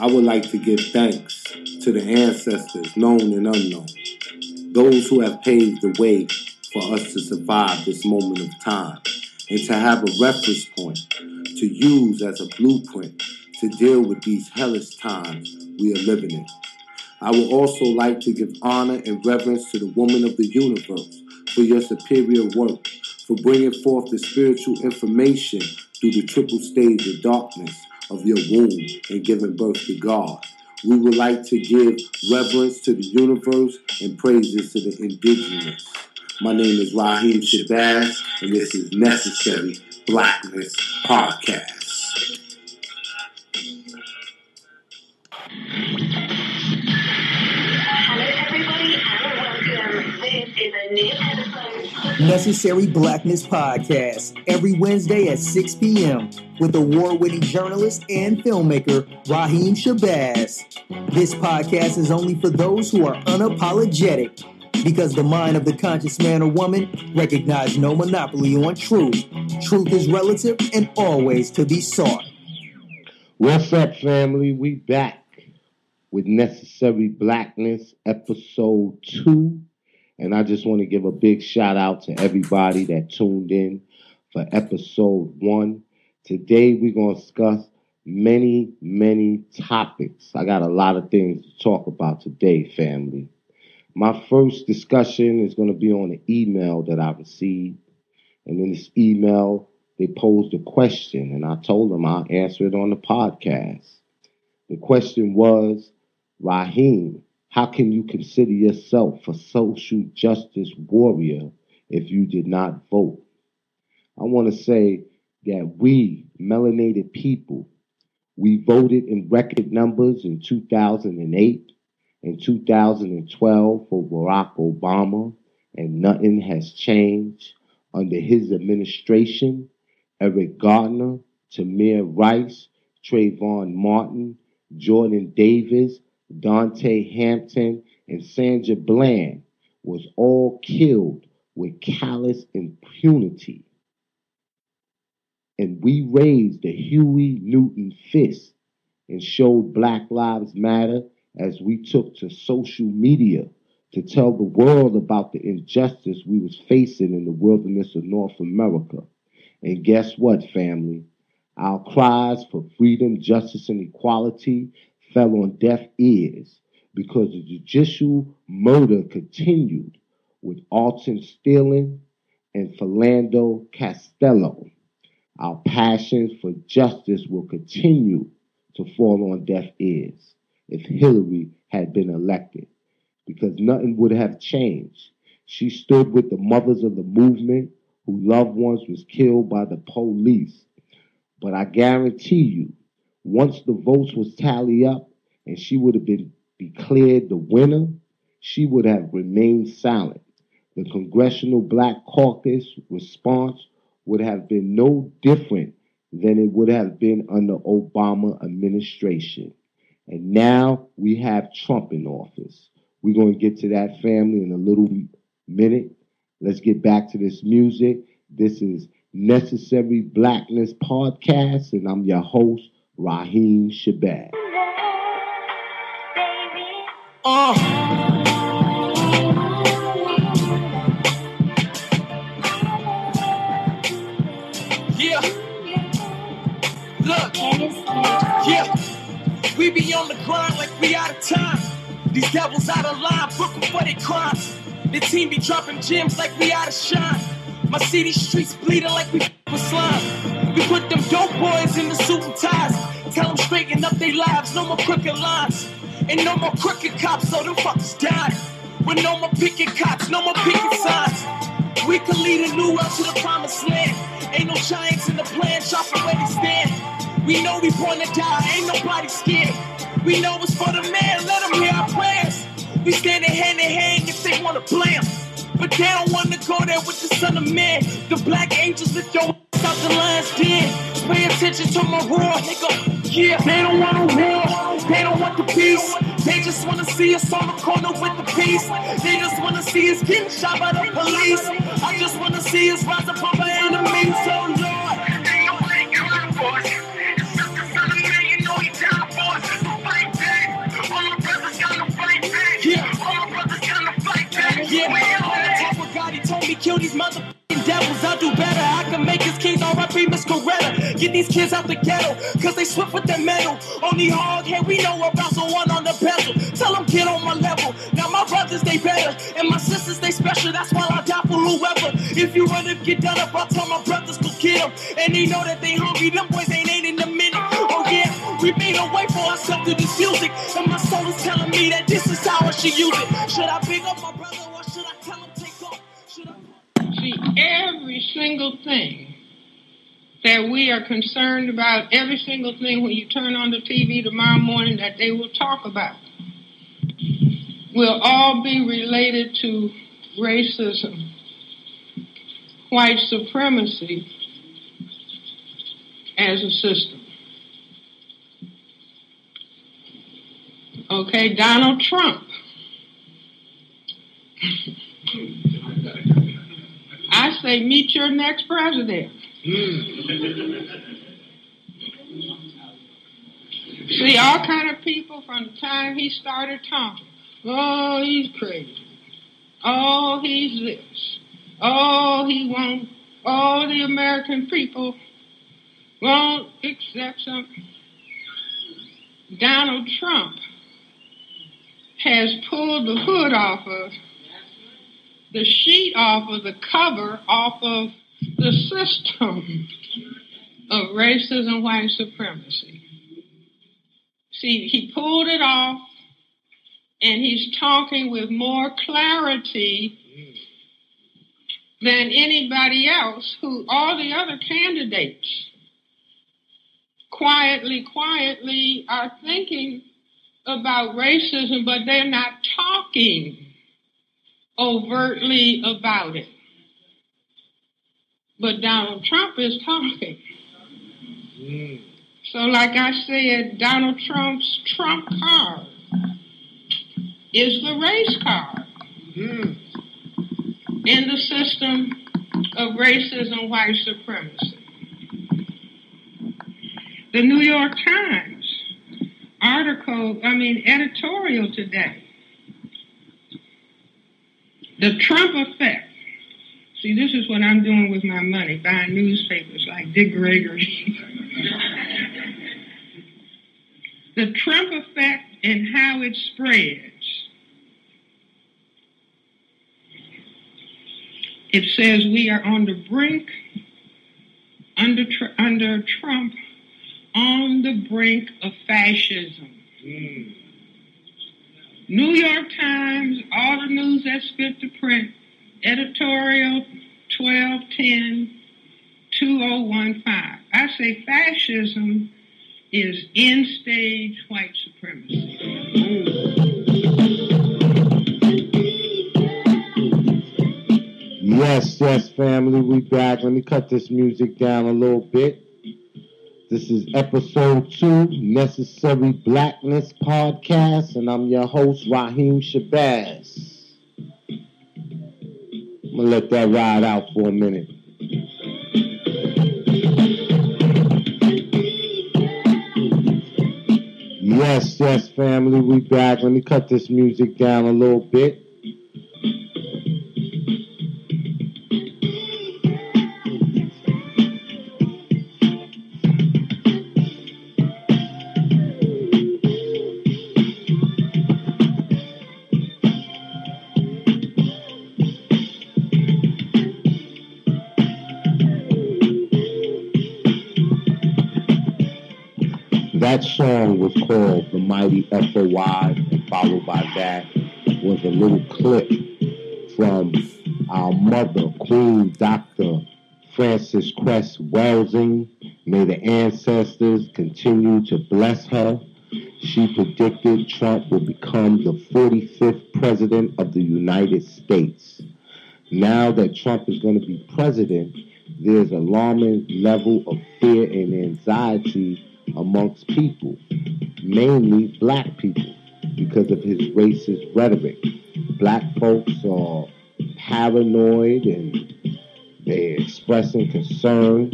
I would like to give thanks to the ancestors, known and unknown, those who have paved the way for us to survive this moment of time and to have a reference point to use as a blueprint to deal with these hellish times we are living in. I would also like to give honor and reverence to the woman of the universe for your superior work, for bringing forth the spiritual information through the triple stage of darkness of your womb and giving birth to God. We would like to give reverence to the universe and praises to the indigenous. My name is Raheem Shabazz, and this is Necessary Blackness Podcast. Necessary Blackness Podcast every Wednesday at 6 p.m. with award winning journalist and filmmaker Raheem Shabazz. This podcast is only for those who are unapologetic because the mind of the conscious man or woman recognizes no monopoly on truth. Truth is relative and always to be sought. What's up, family? We back with Necessary Blackness, episode two. And I just want to give a big shout out to everybody that tuned in for episode one. Today we're going to discuss many, many topics. I got a lot of things to talk about today, family. My first discussion is going to be on an email that I received. And in this email, they posed a question, and I told them I'll answer it on the podcast. The question was, Raheem, how can you consider yourself a social justice warrior if you did not vote? I want to say that we, melanated people, we voted in record numbers in 2008 and 2012 for Barack Obama, and nothing has changed. Under his administration, Eric Garner, Tamir Rice, Trayvon Martin, Jordan Davis, Dante Hampton, and Sandra Bland was all killed with callous impunity. And we raised the Huey Newton fist and showed Black Lives Matter as we took to social media to tell the world about the injustice we was facing in the wilderness of North America. And guess what, family? Our cries for freedom, justice, and equality fell on deaf ears because the judicial murder continued with Alton Sterling and Philando Castile. Our passions for justice will continue to fall on deaf ears if Hillary had been elected because nothing would have changed. She stood with the mothers of the movement whose loved ones was killed by the police. But I guarantee you, once the votes was tallied up and she would have been declared the winner, she would have remained silent. The Congressional Black Caucus response would have been no different than it would have been under Obama administration. And now we have Trump in office. We're going to get to that family in a little minute. Let's get back to this music. This is Necessary Blackness Podcast, and I'm your host, Raheem Shabazz. Oh. Yeah. Look. Yeah. We be on the grind like we out of time. These devils out of line, book them for their crimes. The team be dropping gems like we out of shine. My city streets bleeding like we with slime. We put them dope boys in the suit and ties. Tell them straighten up their lives, no more crooked lines. And no more crooked cops, so them fuckers die. With no more picking cops, no more picking signs. We can lead a new world to the promised land. Ain't no giants in the plan, shopping where they stand. We know we born to die, ain't nobody scared. We know it's for the man, let them hear our prayers. We standing hand in hand if they wanna them. But they don't wanna go there with the son of man. The black angels your ass the. Pay attention to my roar, nigga. Yeah, they don't want a war, they don't want the peace. They just wanna see us on the corner with the peace. They just wanna see us getting shot by the police. I just wanna see us rise up our enemies, oh Get these kids out the ghetto, cause they swift with the metal. Only hog head we know about, so one on the bezel. Tell them get on my level. Now my brothers, they better. And my sisters, they special. That's why I die for whoever. If you run and get done up, I'll tell my brothers to kill them. And they know that they hungry. Them boys ain't ain't in the minute. Oh yeah, we made a way for ourselves through this music. And my soul is telling me that this is how I should use it. Should I big up my brother or should I tell him take off? Should I... See, every single thing that we are concerned about, every single thing when you turn on the TV tomorrow morning that they will talk about, will all be related to racism, white supremacy as a system. Okay, Donald Trump. I say, meet your next president. Hmm. See, all kind of people from the time he started talking. Oh, he's crazy. Oh, he's this. Oh, he won't. Oh, the American people won't accept something. Donald Trump has pulled the hood off of the sheet off of the cover off of the system of racism, white supremacy. See, he pulled it off and he's talking with more clarity than anybody else who all the other candidates quietly, quietly are thinking about racism, but they're not talking overtly about it. But Donald Trump is talking. Mm. So, like I said, Donald Trump's Trump card is the race card mm. in the system of racism, white supremacy. The New York Times article, I mean, editorial today. The Trump effect. See, this is what I'm doing with my money, buying newspapers like Dick Gregory. the Trump effect and how it spreads. It says we are on the brink under, under Trump on the brink of fascism. Mm. New York Times, all the news that's fit to print, editorial 1210 2015. I say fascism is in stage white supremacy. Yes, yes, family, we back. Let me cut this music down a little bit. This is episode two, Necessary Blackness Podcast, and I'm your host, Raheem Shabazz. I'm gonna let that ride out for a minute. Yes, yes, family, we back. Let me cut this music down a little bit. The Mighty FOI, and followed by that was a little clip from our mother, Queen Dr. Frances Cress Welsing. May the ancestors continue to bless her. She predicted Trump will become the 45th president of the United States. Now that Trump is going to be president, there's alarming level of fear and anxiety amongst people, mainly black people, because of his racist rhetoric. Black folks are paranoid and they're expressing concern.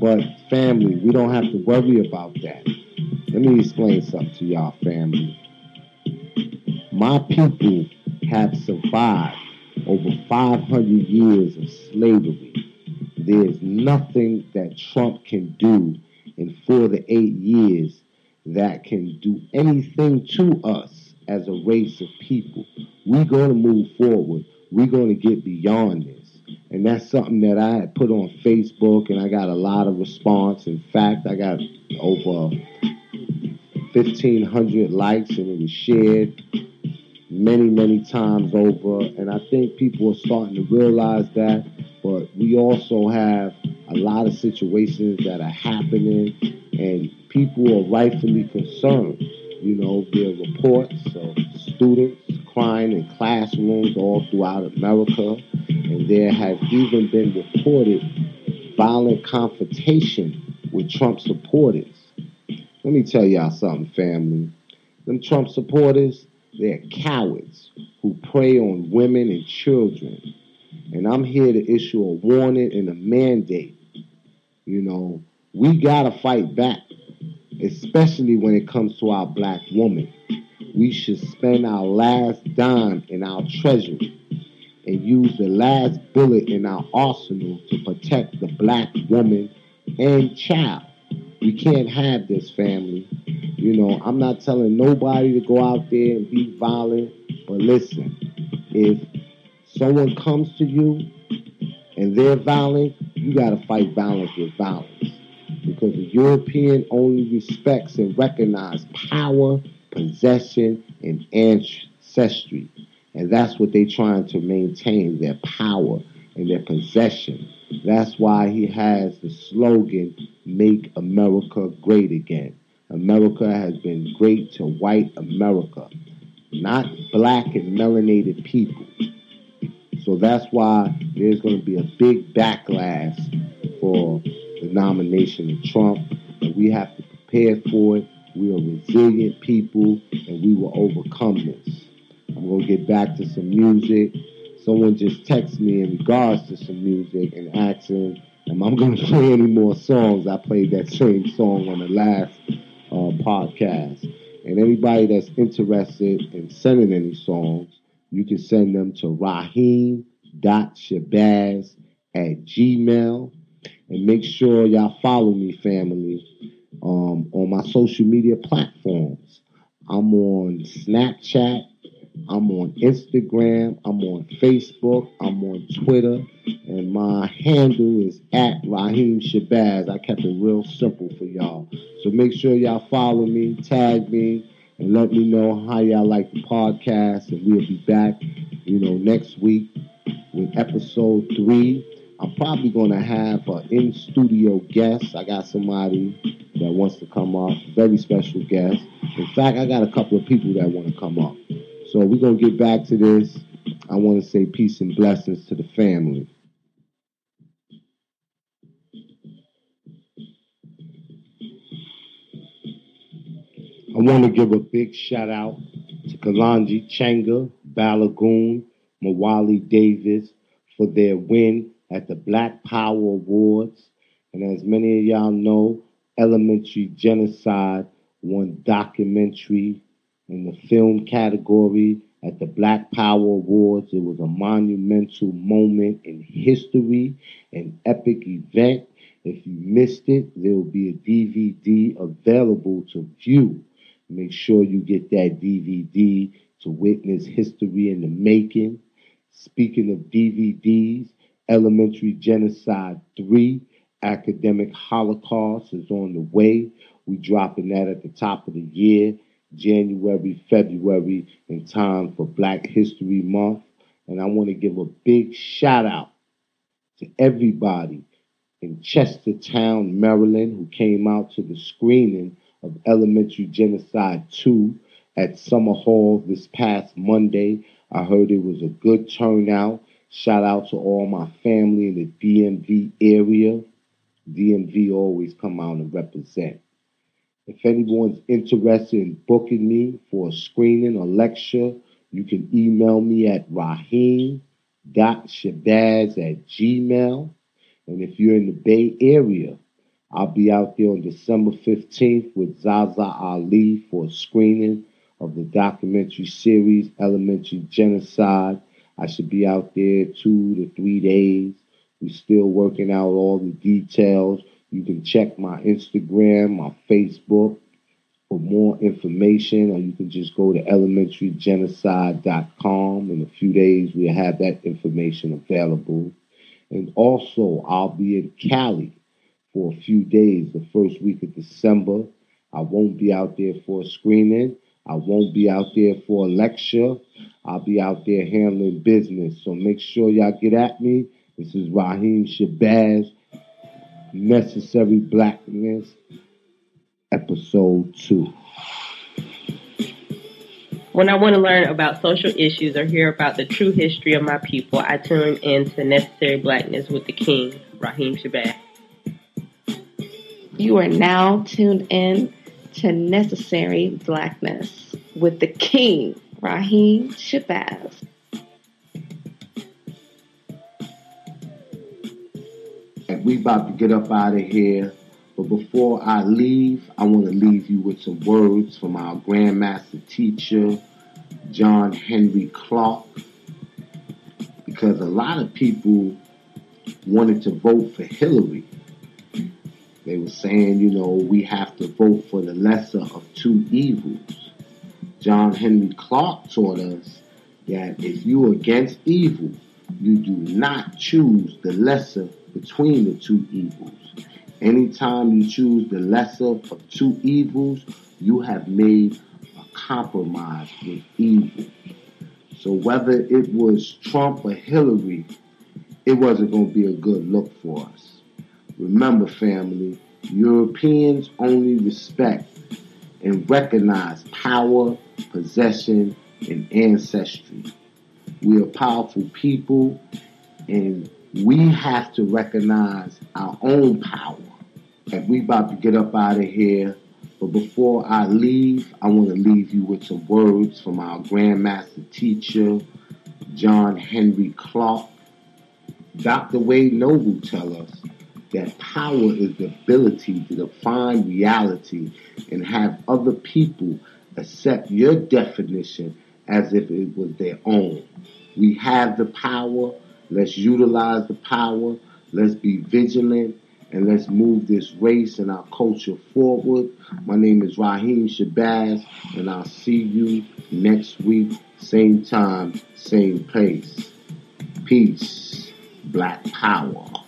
But family, we don't have to worry about that. Let me explain something to y'all, family. My people have survived over 500 years of slavery. There's nothing that Trump can do in four to eight years that can do anything to us as a race of people. We're going to move forward. We're going to get beyond this. And that's something that I had put on Facebook, and I got a lot of response. In fact, I got over 1,500 likes, and it was shared many, many times over. And I think people are starting to realize that. But we also have a lot of situations that are happening, and people are rightfully concerned. You know, there are reports of students crying in classrooms all throughout America, and there has even been reported violent confrontation with Trump supporters. Let me tell y'all something, family. Them Trump supporters, they're cowards who prey on women and children. And I'm here to issue a warning and a mandate. You know, we got to fight back, especially when it comes to our black woman. We should spend our last dime in our treasury and use the last bullet in our arsenal to protect the black woman and child. We can't have this family. You know, I'm not telling nobody to go out there and be violent, but listen, if someone comes to you and they're violent, you got to fight violence with violence. Because the European only respects and recognizes power, possession, and ancestry. And that's what they're trying to maintain their power and their possession. That's why he has the slogan, Make America Great Again. America has been great to white America, not black and melanated people. So that's why there's going to be a big backlash for the nomination of Trump, and we have to prepare for it. We are resilient people, and we will overcome this. I'm going to get back to some music. Someone just texted me in regards to some music and asking, am I going to play any more songs? I played that same song on the last uh, podcast. And anybody that's interested in sending any songs, you can send them to raheem.shabazz at gmail. And make sure y'all follow me, family, um, on my social media platforms. I'm on Snapchat. I'm on Instagram. I'm on Facebook. I'm on Twitter. And my handle is at Raheem Shabazz. I kept it real simple for y'all. So make sure y'all follow me, tag me, and let me know how y'all like the podcast. And we'll be back, you know, next week with episode three. I'm probably going to have an in studio guest. I got somebody that wants to come up, very special guest. In fact, I got a couple of people that want to come up. So we're going to get back to this. I want to say peace and blessings to the family. Want to give a big shout out to Kalonji Changa, Balagoon, Mawali Davis for their win at the Black Power Awards. And as many of y'all know, Elementary Genocide won documentary in the film category at the Black Power Awards. It was a monumental moment in history, an epic event. If you missed it, there will be a DVD available to view. Make sure you get that DVD to witness history in the making. Speaking of DVDs, Elementary Genocide 3, Academic Holocaust is on the way. We dropping that at the top of the year, January, February, in time for Black History Month. And I want to give a big shout out to everybody in Chestertown, Maryland, who came out to the screening of Elementary Genocide 2 at Sumner Hall this past Monday. I heard it was a good turnout. Shout out to all my family in the DMV area. DMV always come out and represent. If anyone's interested in booking me for a screening or lecture, you can email me at raheem.shabazz at gmail. And if you're in the Bay Area, I'll be out there on December 15th with Zaza Ali for a screening of the documentary series Elementary Genocide. I should be out there two to three days. We're still working out all the details. You can check my Instagram, my Facebook for more information, or you can just go to elementarygenocide.com. In a few days, we'll have that information available. And also, I'll be in Cali for a few days, the first week of December. I won't be out there for a screening. I won't be out there for a lecture. I'll be out there handling business. So make sure y'all get at me. This is Raheem Shabazz, Necessary Blackness, Episode 2. When I want to learn about social issues or hear about the true history of my people, I tune in to Necessary Blackness with the King, Raheem Shabazz. You are now tuned in to Necessary Blackness with the King, Raheem Shabazz. We about to get up out of here. But before I leave, I want to leave you with some words from our Grandmaster teacher, John Henrik Clarke, Because a lot of people wanted to vote for Hillary. They were saying, you know, we have to vote for the lesser of two evils. John Henrik Clarke taught us that if you're against evil, you do not choose the lesser between the two evils. Anytime you choose the lesser of two evils, you have made a compromise with evil. So whether it was Trump or Hillary, it wasn't going to be a good look for us. Remember, family, Europeans only respect and recognize power, possession, and ancestry. We are powerful people, and we have to recognize our own power. And we about to get up out of here. But before I leave, I want to leave you with some words from our Grandmaster teacher, John Henrik Clarke. Dr. Wade Noble tell us that power is the ability to define reality and have other people accept your definition as if it was their own. We have the power. Let's utilize the power. Let's be vigilant and let's move this race and our culture forward. My name is Raheem Shabazz, and I'll see you next week, same time, same place. Peace. Black Power.